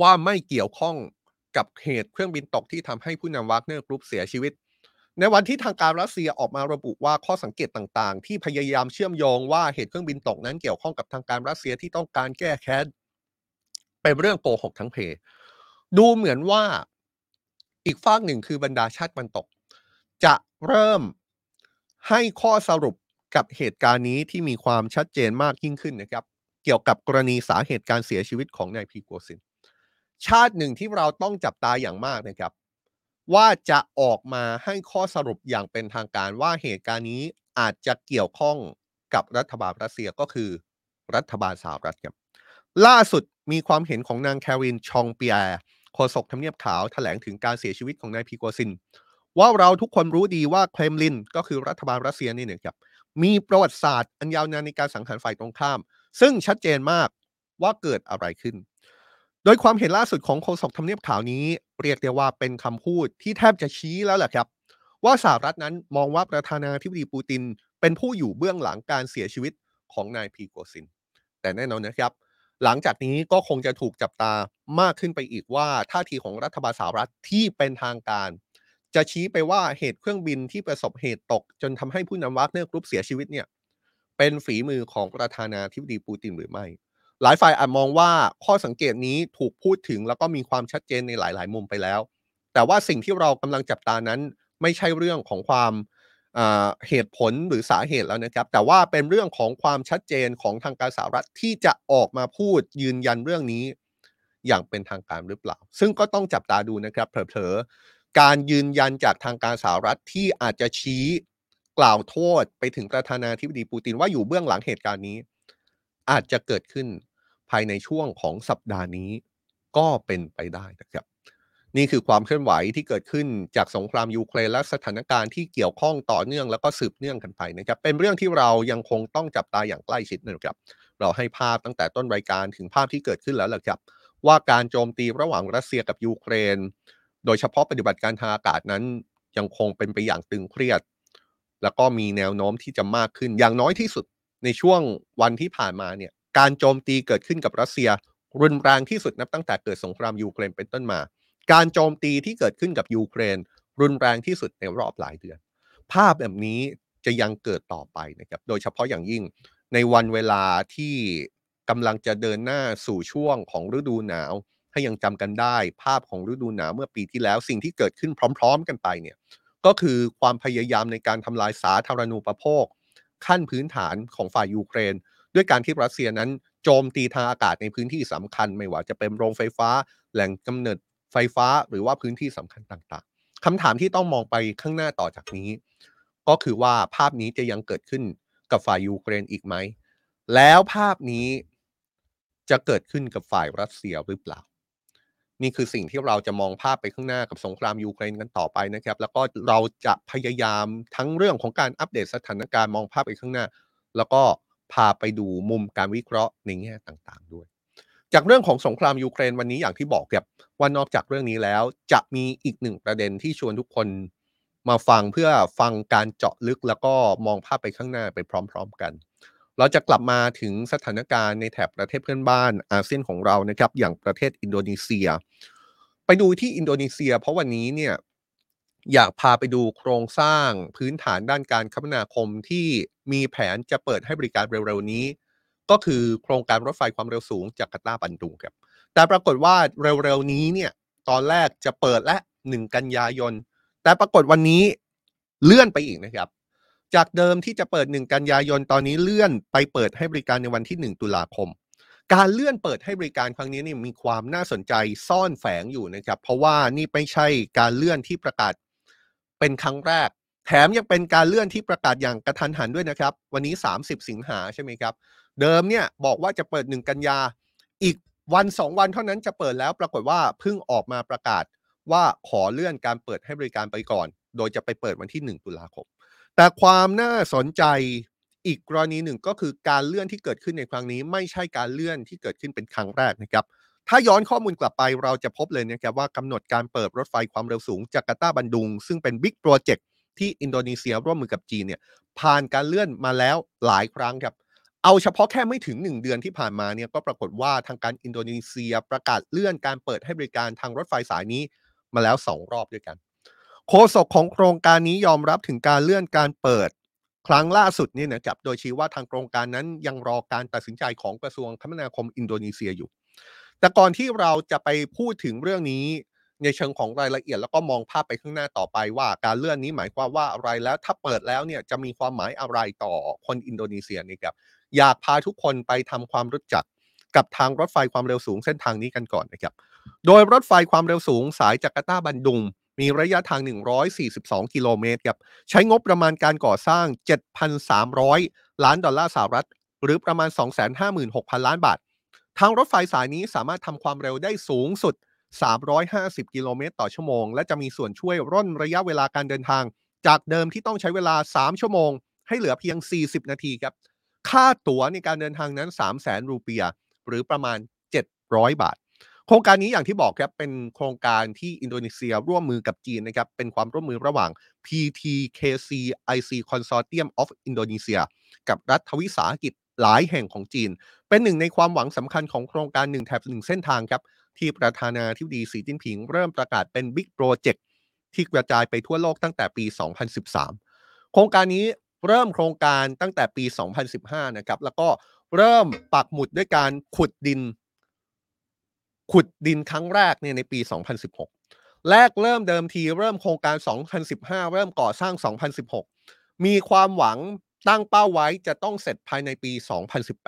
ว่าไม่เกี่ยวข้องกับเหตุเครื่องบินตกที่ทำให้ผู้นำวากเนอร์กรุ๊ปเสียชีวิต ในวันที่ทางการรัสเซียออกมาระบุว่าข้อสังเกตต่างๆ ที่พยายามเชื่อมโยงว่าเหตุเครื่องบินตกนั้นเกี่ยวข้องกับทางการรัสเซียที่ต้องการแก้แค้นเป็นเรื่องโกหกทั้งเพ ดูเหมือนว่า อีกฝากหนึ่งคือบรรดาชาติตะวันตก จะเริ่มให้ข้อสรุปกับเหตุการณ์นี้ที่มีความชัดเจนมากยิ่งขึ้นนะครับ เกี่ยวกับกรณีสาเหตุการเสียชีวิตของนายพีโกซิน ชาติหนึ่งที่เราต้องจับตาอย่างมากนะครับ ว่าจะออกมาให้ข้อสรุปอย่างเป็นทางการว่าเหตุการณ์นี้อาจจะเกี่ยวข้องกับรัฐบาลรัสเซียก็คือรัฐบาลสหรัฐครับล่าสุดมีความเห็นของนางแครินชองเปียร์ โฆษกทำเนียบขาวถแถลงถึงการเสียชีวิตของนายพีโกซิน ว่าเราทุกคนรู้ดีว่าเครมลินก็คือรัฐบาลรัสเซียนี่เนี่ยครับมีประวัติศาสตร์อันยาวนานในการสังหารฝ่ายตรงข้าม ซึ่งชัดเจนมากว่าเกิดอะไรขึ้น โดยความเห็นล่าสุดของโฆษกทำเนียบขาวนี้ เรียกได้ว่าเป็นคำพูดที่แทบจะชี้แล้วแหละครับ ว่าสหรัฐนั้นมองว่าประธานาธิบดีปูติน เป็นผู้อยู่เบื้องหลังการเสียชีวิตของนายพริโกซิน แต่แน่นอนนะครับ หลังจากนี้ก็คงจะถูกจับตามากขึ้นไปอีกว่าท่าทีของรัฐบาลสหรัฐที่เป็นทางการ จะชี้ไปว่าเหตุเครื่องบินที่ประสบเหตุตก จนทำให้ผู้นำวากเนอร์กรุ๊ปเสียชีวิตเนี่ยเป็นฝีมือของประธานาธิบดีปูตินหรือไม่ หลายฝ่ายอาจมองว่าข้อสังเกตนี้ถูกพูดถึงแล้วก็มีความชัดเจนในหลาย ๆ มุมไปแล้ว แต่ว่าสิ่งที่เรากำลังจับตานั้น ไม่ใช่เรื่องของความ เหตุผลหรือสาเหตุแล้วนะครับ แต่ว่าเป็นเรื่องของความชัดเจนของทางการสหรัฐที่จะออกมาพูดยืนยันเรื่องนี้อย่างเป็นทางการหรือเปล่า ซึ่งก็ต้องจับตาดูนะครับเผลอๆการยืนยันจากทางการสหรัฐที่อาจจะชี้กล่าวโทษไปถึงประธานาธิบดีปูตินว่าอยู่เบื้องหลังเหตุการณ์นี้ อาจจะเกิดขึ้นภายในช่วงของสัปดาห์นี้ก็เป็นไปได้นะครับ นี่คือความเคลื่อนไหวที่เกิดขึ้นจากสงครามยูเครนและสถานการณ์ที่เกี่ยวข้องต่อเนื่องแล้วก็สืบเนื่องกันไปนะครับ เป็นเรื่องที่เรายังคงต้องจับตาอย่างใกล้ชิดนะครับ เราให้ภาพตั้งแต่ต้นรายการถึงภาพที่เกิดขึ้นแล้วแหละครับ ว่าการโจมตีระหว่างรัสเซียกับยูเครน โดยเฉพาะปฏิบัติการทางอากาศนั้น ยังคงเป็นไปอย่างตึงเครียด แล้วก็มีแนวโน้มที่จะมากขึ้น อย่างน้อยที่สุดในช่วงวันที่ผ่านมาเนี่ย การโจมตีเกิดขึ้นกับรัสเซีย รุนแรงที่สุดนับตั้งแต่เกิดสงครามยูเครนเป็นต้นมา การโจมตีที่เกิดขึ้นกับยูเครน รุนแรงที่สุดในรอบหลายเดือน ภาพแบบนี้จะยังเกิดต่อไปนะครับ โดยเฉพาะอย่างยิ่งในวันเวลาที่กำลังจะเดินหน้าสู่ช่วงของฤดูหนาว ถ้ายังจำกันได้ภาพของฤดูหนาวเมื่อปีที่แล้ว สิ่งที่เกิดขึ้นพร้อม ๆ กันไปเนี่ยก็คือความพยายามในการทำลายสาธารณูปโภค ขั้นพื้นฐานของฝ่ายยูเครน ด้วยการที่รัสเซียนั้นโจมตีทางอากาศในพื้นที่สำคัญ ไม่ว่าจะเป็นโรงไฟฟ้า แหล่งกำเนิด ไฟฟ้าหรือว่าพื้นที่สำคัญต่างๆคำถามที่ต้องมองไปข้างหน้าต่อจากนี้ ก็คือว่าภาพนี้จะยังเกิดขึ้นกับฝ่ายยูเครนอีกไหม แล้วภาพนี้จะเกิดขึ้นกับฝ่ายรัสเซียหรือเปล่า นี่คือสิ่งที่เราจะมองภาพไปข้างหน้ากับสงครามยูเครนกันต่อไปนะครับ แล้วก็เราจะพยายามทั้งเรื่องของการอัปเดตสถานการณ์มองภาพไปข้างหน้า แล้วก็พาไปดูมุมการวิเคราะห์ในแง่ต่างๆด้วย จากเรื่องของสงครามยูเครนวันนี้อย่างที่บอกครับว่านอกจากเรื่องนี้แล้ว จะมีอีกหนึ่งประเด็นที่ชวนทุกคนมาฟังเพื่อฟังการเจาะลึกแล้วก็มองภาพไปข้างหน้าไปพร้อม ๆกัน เราจะกลับมาถึงสถานการณ์ในแถบประเทศเพื่อนบ้านอาเซียนของเรานะครับ อย่างประเทศอินโดนีเซีย ไปดูที่อินโดนีเซีย เพราะวันนี้เนี่ยอยากพาไปดูโครงสร้างพื้นฐานด้านการคมนาคมที่มีแผนจะเปิดให้บริการเร็วๆนี้ ก็คือโครงการรถไฟความเร็วสูงจากกาตาบันดุงครับ แต่ปรากฏว่าเร็วๆนี้เนี่ยตอนแรกจะเปิดและหนึ่งกันยายน แต่ปรากฏวันนี้เลื่อนไปอีกนะครับ จากเดิมที่จะเปิดหนึ่งกันยายนตอนนี้เลื่อนไปเปิดให้บริการในวันที่หนึ่งตุลาคม การเลื่อนเปิดให้บริการครั้งนี้นี่มีความน่าสนใจซ่อนแฝงอยู่นะครับ เพราะว่านี่ไม่ใช่การเลื่อนที่ประกาศเป็นครั้งแรกแถมยังเป็นการเลื่อนที่ประกาศอย่างกระทันหันด้วยนะครับ วันนี้ 30 สิงหาใช่ไหมครับ เดิมเนี่ยบอกว่าจะเปิด 1 กันยา อีกวันสองวันเท่านั้นจะเปิดแล้วปรากฏว่าเพิ่งออกมาประกาศว่าขอเลื่อนการเปิดให้บริการไปก่อน โดยจะไปเปิดวันที่ 1 ตุลาคม แต่ความน่าสนใจอีกกรณีหนึ่งก็คือการเลื่อนที่เกิดขึ้นในครั้งนี้ ไม่ใช่การเลื่อนที่เกิดขึ้นเป็นครั้งแรกนะครับ ถ้าย้อนข้อมูลกลับไปเราจะพบเลยนะครับว่ากำหนดการเปิดรถไฟความเร็วสูงจาการ์ตาบันดุง ซึ่งเป็น big project ที่อินโดนีเซียร่วมมือกับจีนเนี่ยผ่านการเลื่อนมาแล้วหลายครั้งครับ เอาเฉพาะแค่ไม่ถึง 1 เดือนที่ผ่านมาเนี่ยก็ปรากฏว่าทางการอินโดนีเซียประกาศเลื่อนการเปิดให้บริการทางรถไฟสายนี้มาแล้ว 2 รอบด้วยกัน โฆษกของโครงการนี้ยอมรับถึงการเลื่อนการเปิดครั้งล่าสุดนี่นะครับโดยชี้ว่าทางโครงการนั้นยังรอการตัดสินใจของกระทรวงคมนาคมอินโดนีเซียอยู่ แต่ก่อนที่เราจะไปพูดถึงเรื่องนี้ในเชิงของรายละเอียดแล้วก็มองภาพไปข้างหน้าต่อไปว่าการเลื่อนนี้หมายความว่าอะไรแล้วถ้าเปิดแล้วเนี่ยจะมีความหมายอะไรต่อคนอินโดนีเซียนี่ครับ อยากพาทุกคนไปทำความรู้จักกับทางรถไฟความเร็วสูงเส้นทางนี้กันก่อนนะครับ โดยรถไฟความเร็วสูงสายจาการ์ตาบันดุง มีระยะทาง 142 กิโลเมตรครับ ใช้งบประมาณการก่อสร้าง 7,300 ล้านดอลลาร์สหรัฐ หรือประมาณ 256,000 ล้านบาท ทางรถไฟสายนี้สามารถทำความเร็วได้สูงสุด 350 กิโลเมตรต่อชั่วโมง และจะมีส่วนช่วยร่นระยะเวลาการเดินทาง จากเดิมที่ต้องใช้เวลา 3 ชั่วโมง ให้เหลือเพียง 40 นาทีครับ ค่าตั๋วในการเดินทางนั้น 3 0 0แสนรูเปีย หรือประมาณ 700 บาท โครงการนี้อย่างที่บอกครับเป็นโครงการที่อินโดนีเซียร่วมมือกับจีนนะครับเป็นความร่วมมือระหว่าง PT KCIC Consortium of Indonesia กับรัฐวิสาหกิจหลายแห่งของจีน เป็นหนึ่งในความหวังสำคัญของโครงการหนึ่งแถบหนึ่งเส้นทางครับที่ประธานาธิบดีสีจิ้นผิงเริ่มประกาศเป็น big project ที่กระจายไปทั่วโลกตั้งแต่ปี 2013 โครงการนี้ เริ่มโครงการตั้งแต่ปี 2015 นะครับ แล้วก็เริ่มปักหมุดด้วยการขุดดิน ขุดดินครั้งแรกเนี่ยในปี 2016 แรกเริ่มเดิมทีเริ่มโครงการ 2015 เริ่มก่อสร้าง 2016 มีความหวังตั้งเป้าไว้จะต้องเสร็จภายในปี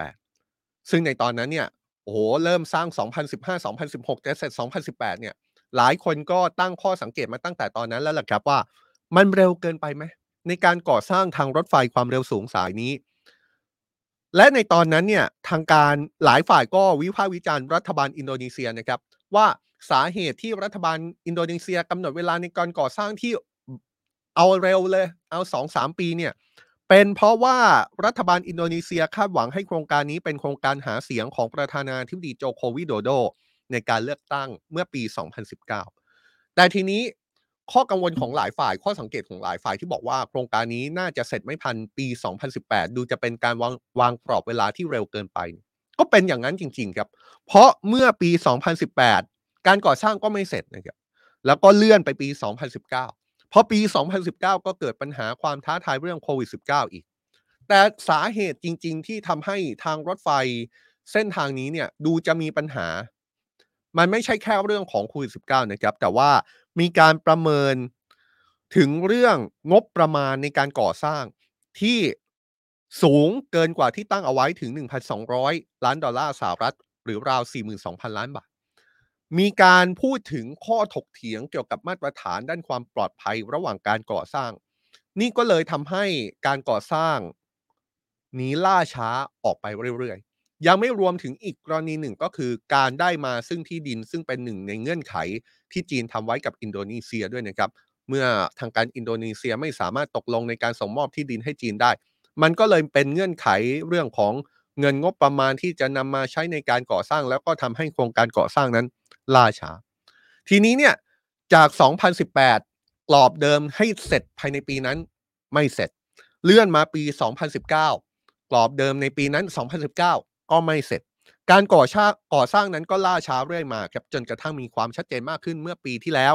2018 ซึ่งในตอนนั้นเนี่ยโอ้โหเริ่มสร้าง 2015 2016 จะเสร็จ 2018 เนี่ย หลายคนก็ตั้งข้อสังเกตมาตั้งแต่ตอนนั้นแล้วแหละครับว่า มันเร็วเกินไปไหม ในการก่อสร้างทางรถไฟความเร็วสูงสายนี้ และในตอนนั้นเนี่ยทางการหลายฝ่ายก็วิพากษ์วิจารณ์รัฐบาลอินโดนีเซียนะครับ ว่าสาเหตุที่รัฐบาลอินโดนีเซียกำหนดเวลาในการก่อสร้างที่เอาเร็วเลย เอาสองสามปีเนี่ยเป็นเพราะว่ารัฐบาลอินโดนีเซียคาดหวังให้โครงการนี้เป็นโครงการหาเสียงของประธานาธิบดีโจโควิโดโด ในการเลือกตั้งเมื่อปี 2019 แต่ทีนี้ ข้อกังวลของหลายฝ่าย ข้อสังเกตของหลายฝ่ายที่บอกว่าโครงการนี้น่าจะเสร็จไม่ทันปี 2018 ดูจะเป็นการวางวางกรอบเวลาที่เร็วเกินไป ก็เป็นอย่างนั้นจริง ๆ ครับ เพราะเมื่อปี 2018 การก่อสร้างก็ไม่เสร็จนะครับแล้วก็เลื่อนไปปี 2019พอปี 2019 ก็เกิดปัญหาความท้าทายเรื่องโควิด -19 อีก แต่สาเหตุจริง ๆ ที่ทำให้ทางรถไฟเส้นทางนี้เนี่ยดูจะมีปัญหา มันไม่ใช่แค่เรื่องของโควิด -19 นะครับ แต่ว่า มีการประเมินถึงเรื่องงบประมาณในการก่อสร้างที่สูงเกินกว่าที่ตั้งเอาไว้ถึง 1,200 ล้านดอลลาร์สหรัฐ หรือราว 42,000 ล้านบาท มีการพูดถึงข้อถกเถียงเกี่ยวกับมาตรฐานด้านความปลอดภัยระหว่างการก่อสร้าง นี่ก็เลยทำให้การก่อสร้างนี้ล่าช้าออกไปเรื่อย ยังไม่รวมถึงอีกกรณีหนึ่งก็คือการได้มาซึ่งที่ดินซึ่งเป็นหนึ่งในเงื่อนไขที่จีนทำไว้กับอินโดนีเซียด้วยนะครับ เมื่อทางการอินโดนีเซียไม่สามารถตกลงในการส่งมอบที่ดินให้จีนได้ มันก็เลยเป็นเงื่อนไขเรื่องของเงินงบประมาณที่จะนำมาใช้ในการก่อสร้าง แล้วก็ทำให้โครงการก่อสร้างนั้นล่าช้า ทีนี้เนี่ยจาก 2018 กรอบเดิมให้เสร็จภายในปีนั้นไม่เสร็จ เลื่อนมาปี 2019 กรอบเดิมในปีนั้น 2019 ก็ไม่เสร็จ การก่อสร้าก่อสร้างนั้นก็ล่าช้าเรื่อยมาครับจนกระทั่งมีความชัดเจนมากขึ้นเมื่อปีที่แล้ว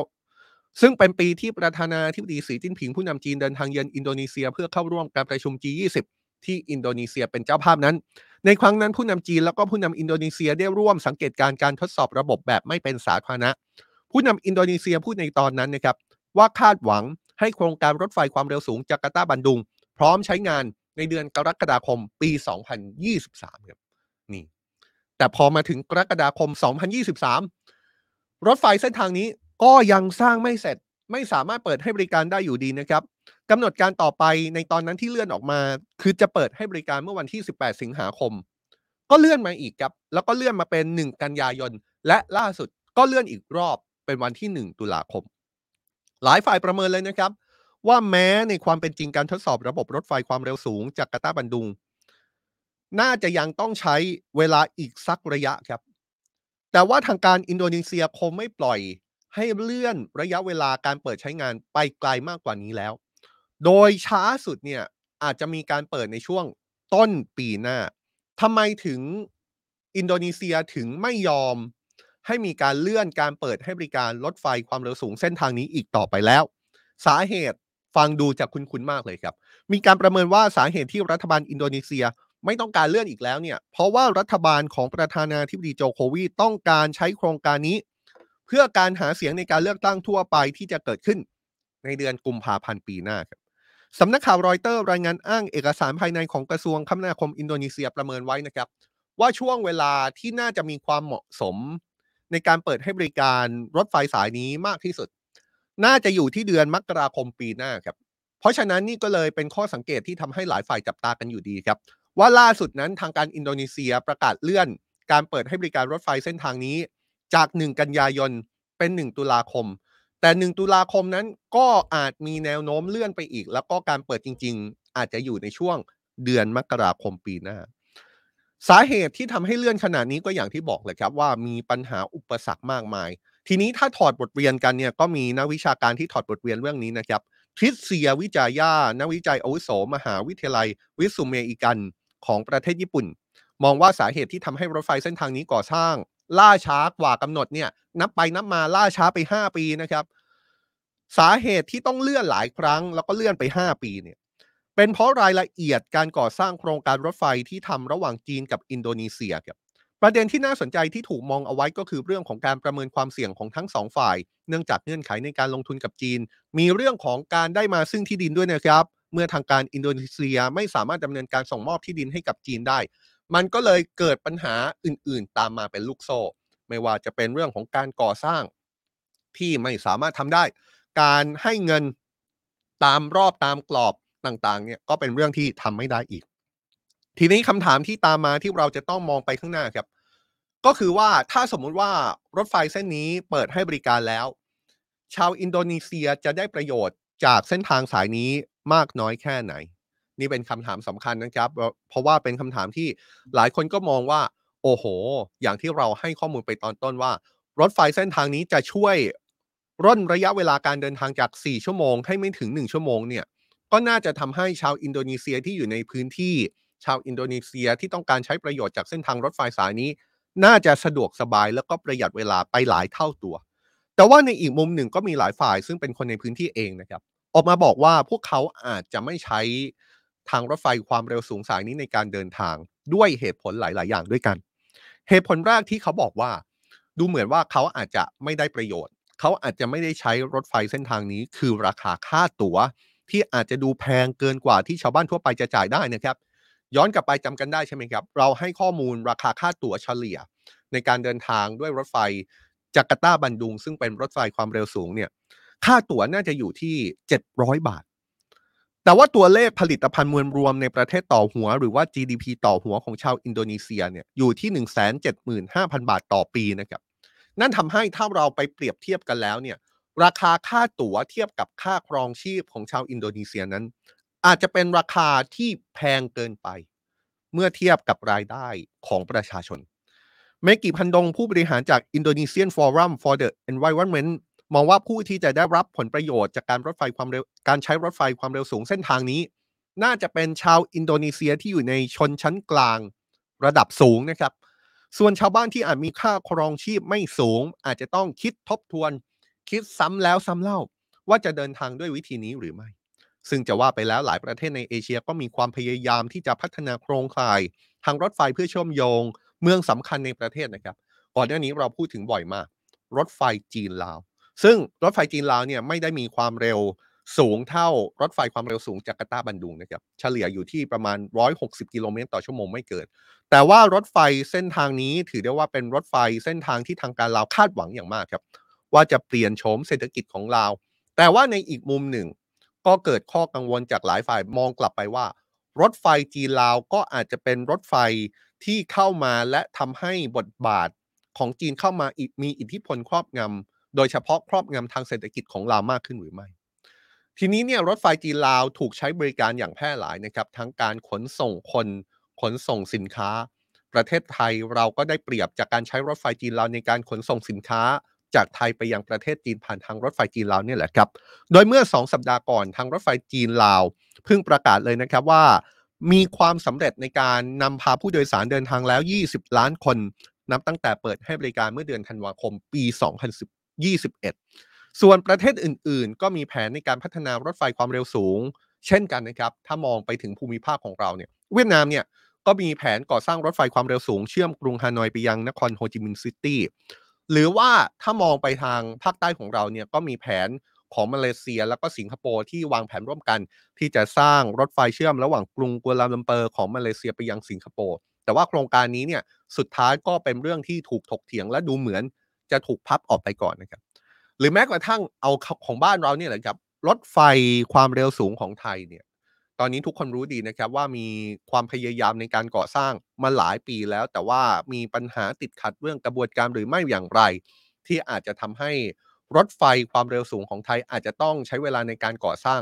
ซึ่งเป็นปีที่ประธานาธิบดีสีจิ้นผิงผู้นำจีนเดินทางเยือนอินโดนีเซีย เพื่อเข้าร่วมการประชุม G20 ที่อินโดนีเซียเป็นเจ้าภาพนั้น ในครั้งนั้นผู้นำจีนแล้วก็ผู้นำอินโดนีเซียได้ร่วมสังเกตการการทดสอบระบบแบบไม่เป็นสาธารณะ ผู้นำอินโดนีเซียพูดในตอนนั้นนะครับว่าคาดหวังให้โครงการรถไฟความเร็วสูงจาการ์ตาบันดุง พร้อมใช้งานในเดือนกรกฎาคมปี 2023ครับ นี่ แต่พอมาถึงกรกฎาคม 2023 รถไฟเส้นทางนี้ก็ยังสร้างไม่เสร็จไม่สามารถเปิดให้บริการได้อยู่ดีนะครับกำหนดการต่อไปในตอนนั้นที่เลื่อนออกมา คือจะเปิดให้บริการเมื่อวันที่ 18 สิงหาคม ก็เลื่อนมาอีกครับ แล้วก็เลื่อนมาเป็น 1 กันยายน และล่าสุดก็เลื่อนอีกรอบเป็นวันที่ 1 ตุลาคม หลายฝ่ายประเมินเลยนะครับ ว่าแม้ในความเป็นจริงการทดสอบระบบรถไฟความเร็วสูงจากกาตาบันดุง น่าจะยังต้องใช้เวลาอีกสักระยะครับ แต่ว่าทางการอินโดนีเซียคงไม่ปล่อยให้เลื่อนระยะเวลาการเปิดใช้งานไปไกลมากกว่านี้แล้ว โดยช้าสุดเนี่ยอาจจะมีการเปิดในช่วงต้นปีหน้าทำไมถึงอินโดนีเซียถึงไม่ยอมให้มีการเลื่อนการเปิดให้บริการรถไฟความเร็วสูงเส้นทางนี้อีกต่อไปแล้ว สาเหตุฟังดูจากคุณคุณมากเลยครับ มีการประเมินว่าสาเหตุที่รัฐบาลอินโดนีเซีย ไม่ต้องการเลื่อนอีกแล้วเนี่ย เพราะว่ารัฐบาลของประธานาธิบดีโจโควีต้องการใช้โครงการนี้ เพื่อการหาเสียงในการเลือกตั้งทั่วไปที่จะเกิดขึ้นในเดือนกุมภาพันธ์ปีหน้าครับสำนักข่าวรอยเตอร์รายงานอ้างเอกสารภายในของกระทรวงคมนาคมอินโดนีเซียประเมินไว้นะครับ ว่าช่วงเวลาที่น่าจะมีความเหมาะสม ในการเปิดให้บริการรถไฟสายนี้มากที่สุด น่าจะอยู่ที่เดือนมกราคมปีหน้าครับ เพราะฉะนั้นนี่ก็เลยเป็นข้อสังเกตที่ทำให้หลายฝ่ายจับตากันอยู่ดีครับ ว่าล่าสุดนั้นทางการอินโดนีเซียประกาศเลื่อน การเปิดให้บริการรถไฟเส้นทางนี้ จาก 1 กันยายนเป็น 1 ตุลาคม แต่ 1 ตุลาคมนั้นก็อาจมีแนวโน้มเลื่อนไปอีก แล้วก็การเปิดจริง ๆ อาจจะอยู่ในช่วงเดือนมกราคมปีหน้า สาเหตุที่ทำให้เลื่อนขนาดนี้ก็อย่างที่บอกเลยครับว่ามีปัญหาอุปสรรคมากมาย ทีนี้ถ้าถอดบทเรียนกันเนี่ยก็มีนักวิชาการที่ถอดบทเรียนเรื่องนี้นะครับทริสเซียวิจายานักวิจัยอาวุโสมหาวิทยาลัย วิสุเมอิกัน ของประเทศญี่ปุ่น มองว่าสาเหตุที่ทำให้รถไฟเส้นทางนี้ก่อสร้าง ล่าช้ากว่ากำหนดเนี่ยนับไปนับมาล่าช้าไป 5 ปีนะครับ สาเหตุที่ต้องเลื่อนหลายครั้ง แล้วก็เลื่อนไป 5 ปีเนี่ยเป็นเพราะรายละเอียดการก่อสร้างโครงการรถไฟที่ทำระหว่างจีนกับอินโดนีเซียครับประเด็นที่น่าสนใจที่ถูกมองเอาไว้ก็คือเรื่องของการประเมินความเสี่ยงของทั้งสองฝ่าย เนื่องจากเงื่อนไขในการลงทุนกับจีน มีเรื่องของการได้มาซึ่งที่ดินด้วยนะครับ เมื่อทางการอินโดนีเซียไม่สามารถดำเนินการส่งมอบที่ดินให้กับจีนได้ มันก็เลยเกิดปัญหาอื่นๆ ตามมาเป็นลูกโซ่ ไม่ว่าจะเป็นเรื่องของการก่อสร้าง ที่ไม่สามารถทำได้ การให้เงินตามรอบตามกรอบต่างๆเนี่ยก็เป็นเรื่องที่ทำไม่ได้อีก ทีนี้คำถามที่ตามมาที่เราจะต้องมองไปข้างหน้าครับ ก็คือว่าถ้าสมมุติว่ารถไฟเส้นนี้เปิดให้บริการแล้ว ชาวอินโดนีเซียจะได้ประโยชน์จากเส้นทางสายนี้ มากน้อยแค่ไหน นี่เป็นคำถามสำคัญนะครับ เพราะว่าเป็นคำถามที่หลายคนก็มองว่า โอ้โห อย่างที่เราให้ข้อมูลไปตอนต้นว่า รถไฟเส้นทางนี้จะช่วยร่นระยะเวลาการเดินทางจาก 4 ชั่วโมงให้ไม่ถึง 1 ชั่วโมงเนี่ยก็น่าจะทำให้ชาวอินโดนีเซียที่อยู่ในพื้นที่ ชาวอินโดนีเซียที่ต้องการใช้ประโยชน์จากเส้นทางรถไฟสายนี้ น่าจะสะดวกสบายแล้วก็ประหยัดเวลาไปหลายเท่าตัว แต่ว่าในอีกมุมหนึ่งก็มีหลายฝ่ายซึ่งเป็นคนในพื้นที่เองนะครับ ออกมาบอกว่าพวกเขาอาจจะไม่ใช้ทางรถไฟความเร็วสูงสายนี้ในการเดินทางด้วยเหตุผลหลาย ๆ อย่างด้วยกัน เหตุผลแรกที่เขาบอกว่า ดูเหมือนว่าเขาอาจจะไม่ได้ประโยชน์ เขาอาจจะไม่ได้ใช้รถไฟเส้นทางนี้คือราคาค่าตั๋ว ที่อาจจะดูแพงเกินกว่าที่ชาวบ้านทั่วไปจะจ่ายได้นะครับ ย้อนกลับไปจำกันได้ใช่ไหมครับ เราให้ข้อมูลราคาค่าตั๋วเฉลี่ย ในการเดินทางด้วยรถไฟจาการ์ตาบันดุง ซึ่งเป็นรถไฟความเร็วสูงเนี่ย ค่าตั๋วน่าจะอยู่ที่ 700 บาท แต่ว่าตัวเลขผลิตภัณฑ์มวลรวมในประเทศต่อหัว หรือว่า GDP ต่อหัวของชาวอินโดนีเซียเนี่ยอยู่ที่ 175,000 บาทต่อปีนะครับนั่นทำให้ถ้าเราไปเปรียบเทียบกันแล้วเนี่ยราคาค่าตั๋วเทียบกับค่าครองชีพของชาวอินโดนีเซียนั้น อาจจะเป็นราคาที่แพงเกินไป เมื่อเทียบกับรายได้ของประชาชนเมกิพันดงผู้บริหารจาก Indonesian Forum for the Environment มองว่าผู้ที่จะได้รับผลประโยชน์จากการรถไฟความเร็วการใช้รถไฟความเร็วสูงเส้นทางนี้ น่าจะเป็นชาวอินโดนีเซียที่อยู่ในชนชั้นกลางระดับสูงนะครับ ส่วนชาวบ้านที่อาจมีค่าครองชีพไม่สูง อาจจะต้องคิดทบทวน คิดซ้ำแล้วซ้ำเล่า ว่าจะเดินทางด้วยวิธีนี้หรือไม่ ซึ่งจะว่าไปแล้วหลายประเทศในเอเชียก็มีความพยายามที่จะพัฒนาโครงข่าย ทางรถไฟเพื่อเชื่อมโยง เมืองสำคัญในประเทศนะครับ ก่อนหน้านี้เราพูดถึงบ่อยมาก รถไฟจีนลาว ซึ่งรถไฟจีนลาวเนี่ยไม่ได้มีความเร็วสูงเท่ารถไฟความเร็วสูงจาการ์ตาบันดุงนะครับเฉลี่ยอยู่ที่ประมาณ 160 กิโลเมตรต่อชั่วโมงไม่เกินแต่ว่ารถไฟเส้นทางนี้ถือได้ว่าเป็นรถไฟเส้นทางที่ทางการลาวคาดหวังอย่างมากครับ ว่าจะเปลี่ยนโฉมเศรษฐกิจของลาว แต่ว่าในอีกมุมหนึ่ง ก็เกิดข้อกังวลจากหลายฝ่ายมองกลับไปว่า รถไฟจีนลาวก็อาจจะเป็นรถไฟที่เข้ามาและทำให้บทบาทของจีนเข้ามามีอิทธิพลครอบงำ โดยเฉพาะครอบงำทางเศรษฐกิจของลาวมากขึ้นหรือไม่ ทีนี้เนี่ยรถไฟจีนลาวถูกใช้บริการอย่างแพร่หลายนะครับ ทั้งการขนส่งคนขนส่งสินค้า ประเทศไทยเราก็ได้เปรียบจากการใช้รถไฟจีนลาวในการขนส่งสินค้า จากไทยไปยังประเทศจีนผ่านทางรถไฟจีนลาวเนี่ยแหละครับ โดยเมื่อ 2 สัปดาห์ก่อนทางรถไฟจีนลาวเพิ่งประกาศเลยนะครับว่า มีความสำเร็จในการนำพาผู้โดยสารเดินทางแล้ว 20 ล้านคนนับตั้งแต่เปิดให้บริการเมื่อเดือนธันวาคมปี 2 0 1 2021 ส่วนประเทศอื่นๆ ก็มีแผนในการพัฒนารถไฟความเร็วสูง เช่นกันนะครับ ถ้ามองไปถึงภูมิภาคของเราเนี่ย เวียดนามเนี่ยก็มีแผนก่อสร้างรถไฟความเร็วสูงเชื่อมกรุงฮานอยไปยังนครโฮจิมินห์ซิตี้ หรือว่าถ้ามองไปทางภาคใต้ของเราเนี่ยก็มีแผนของมาเลเซียแล้วก็สิงคโปร์ที่วางแผนร่วมกัน ที่จะสร้างรถไฟเชื่อมระหว่างกรุงกัวลาลัมเปอร์ของมาเลเซียไปยังสิงคโปร์แต่ว่าโครงการนี้เนี่ยสุดท้ายก็เป็นเรื่องที่ถูกถกเถียงและดูเหมือน จะถูกพับออกไปก่อนนะครับ หรือแม้กระทั่งเอาของบ้านเราเนี่ยแหละครับรถไฟความเร็วสูงของไทยเนี่ย ตอนนี้ทุกคนรู้ดีนะครับว่ามีความพยายามในการก่อสร้างมาหลายปีแล้ว แต่ว่ามีปัญหาติดขัดเรื่องกระบวนการหรือไม่อย่างไร ที่อาจจะทำให้รถไฟความเร็วสูงของไทยอาจจะต้องใช้เวลาในการก่อสร้าง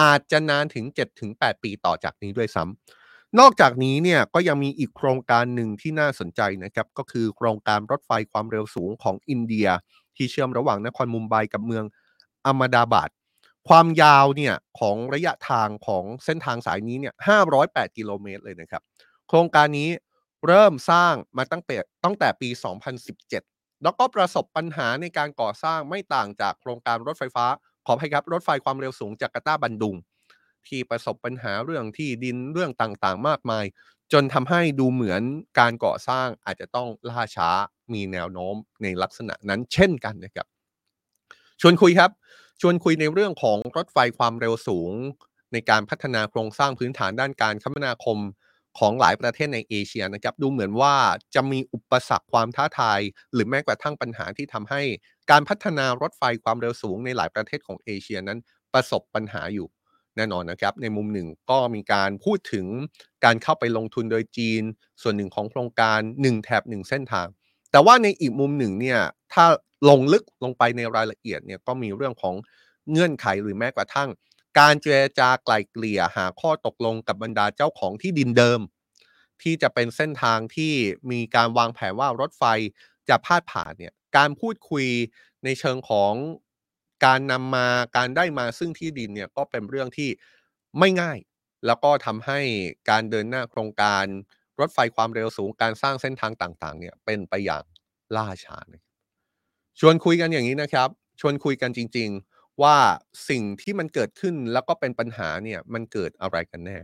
อาจจะนานถึง7-8ปีต่อจากนี้ด้วยซ้ำ นอกจากนี้เนี่ยก็ยังมีอีกโครงการหนึ่งที่น่าสนใจนะครับ ก็คือโครงการรถไฟความเร็วสูงของอินเดีย ที่เชื่อมระหว่างนครมุมไบกับเมืองอัมดาบาดความยาวเนี่ยของระยะทางของเส้นทางสายนี้เนี่ย508 กิโลเมตรเลยนะครับ โครงการนี้เริ่มสร้างมาตั้งแต่ตั้งแต่ปี 2017 แล้วก็ประสบปัญหาในการก่อสร้างไม่ต่างจากโครงการรถไฟฟ้า ขออภัยครับรถไฟความเร็วสูงจากการ์ตาบันดุง ที่ประสบปัญหาเรื่องที่ดินเรื่องต่างๆ มากมาย จนทำให้ดูเหมือนการก่อสร้างอาจจะต้องล่าช้ามีแนวโน้มในลักษณะนั้นเช่นกันนะครับชวนคุยครับ ชวนคุยในเรื่องของรถไฟความเร็วสูง ในการพัฒนาโครงสร้างพื้นฐานด้านการคมนาคมของหลายประเทศในเอเชียนะครับ ดูเหมือนว่าจะมีอุปสรรคความท้าทาย หรือแม้กระทั่งปัญหาที่ทำให้ การพัฒนารถไฟความเร็วสูงในหลายประเทศของเอเชียนั้นประสบปัญหาอยู่ แน่นอนนะครับ ในมุมหนึ่งก็มีการพูดถึงการเข้าไปลงทุนโดยจีน ส่วนหนึ่งของโครงการ 1 แถบ 1 เส้นทาง แต่ว่าในอีกมุมหนึ่งเนี่ยถ้าลงลึกลงไปในรายละเอียดเนี่ยก็มีเรื่องของเงื่อนไขหรือแม้กระทั่ง การเจรจาไกล่เกลี่ยหาข้อตกลงกับบรรดาเจ้าของที่ดินเดิม ที่จะเป็นเส้นทางที่มีการวางแผนว่ารถไฟจะพาดผ่านเนี่ยการพูดคุยในเชิงของ การนำมาการได้มาซึ่งที่ดินเนี่ยก็เป็นเรื่องที่ไม่ง่าย แล้วก็ทำให้การเดินหน้าโครงการรถไฟความเร็วสูงการสร้างเส้นทางต่างๆ เนี่ยเป็นไปอย่างล่าช้านชวนคุยกันอย่างนี้นะครับ ชวนคุยกันจริง ๆ ว่าสิ่งที่มันเกิดขึ้นแล้วก็เป็นปัญหาเนี่ยมันเกิดอะไรกันแน่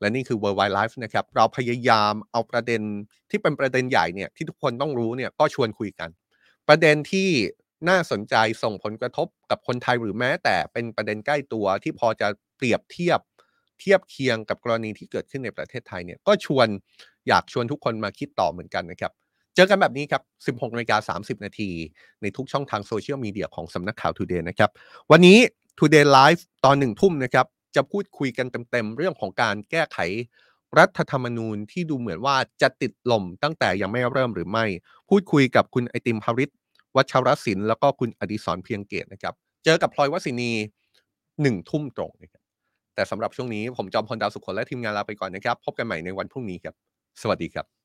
และนี่คือ World Wide Life นะครับ เราพยายามเอาประเด็นที่เป็นประเด็นใหญ่เนี่ยที่ทุกคนต้องรู้เนี่ยก็ชวนคุยกัน ประเด็นที่ น่าสนใจส่งผลกระทบกับคนไทยหรือแม้ แต่เป็นประเด็นใกล้ตัวที่พอจะเปรียบเทียบเทียบเคียงกับกรณีที่เกิดขึ้นในประเทศไทยเนี่ยก็ชวนอยากชวนทุกคนมาคิดต่อเหมือนกันนะครับ เจอกันแบบนี้ครับ 16นาฬิกา30 นาที ในทุกช่องทางโซเชียลมีเดียของสำนักข่าว Today นะครับ วันนี้ Today Live ตอนหนึ่งทุ่มนะครับ จะพูดคุยกันเต็มๆ เรื่องของการแก้ไขรัฐธรรมนูญที่ดูเหมือนว่าจะติดลมตั้งแต่ยังไม่เริ่มหรือไม่ พูดคุยกับคุณไอติมภริศ วัชรศิลป์แล้วก็คุณอดิศรเพียงเกตนะครับ เจอกับพลอยวสินีหนึ่งทุ่มตรงนะครับแต่สำหรับช่วงนี้ผมจอมพลดาวสุขคนและทีมงานลาไปก่อนนะครับ พบกันใหม่ในวันพรุ่งนี้ครับ สวัสดีครับ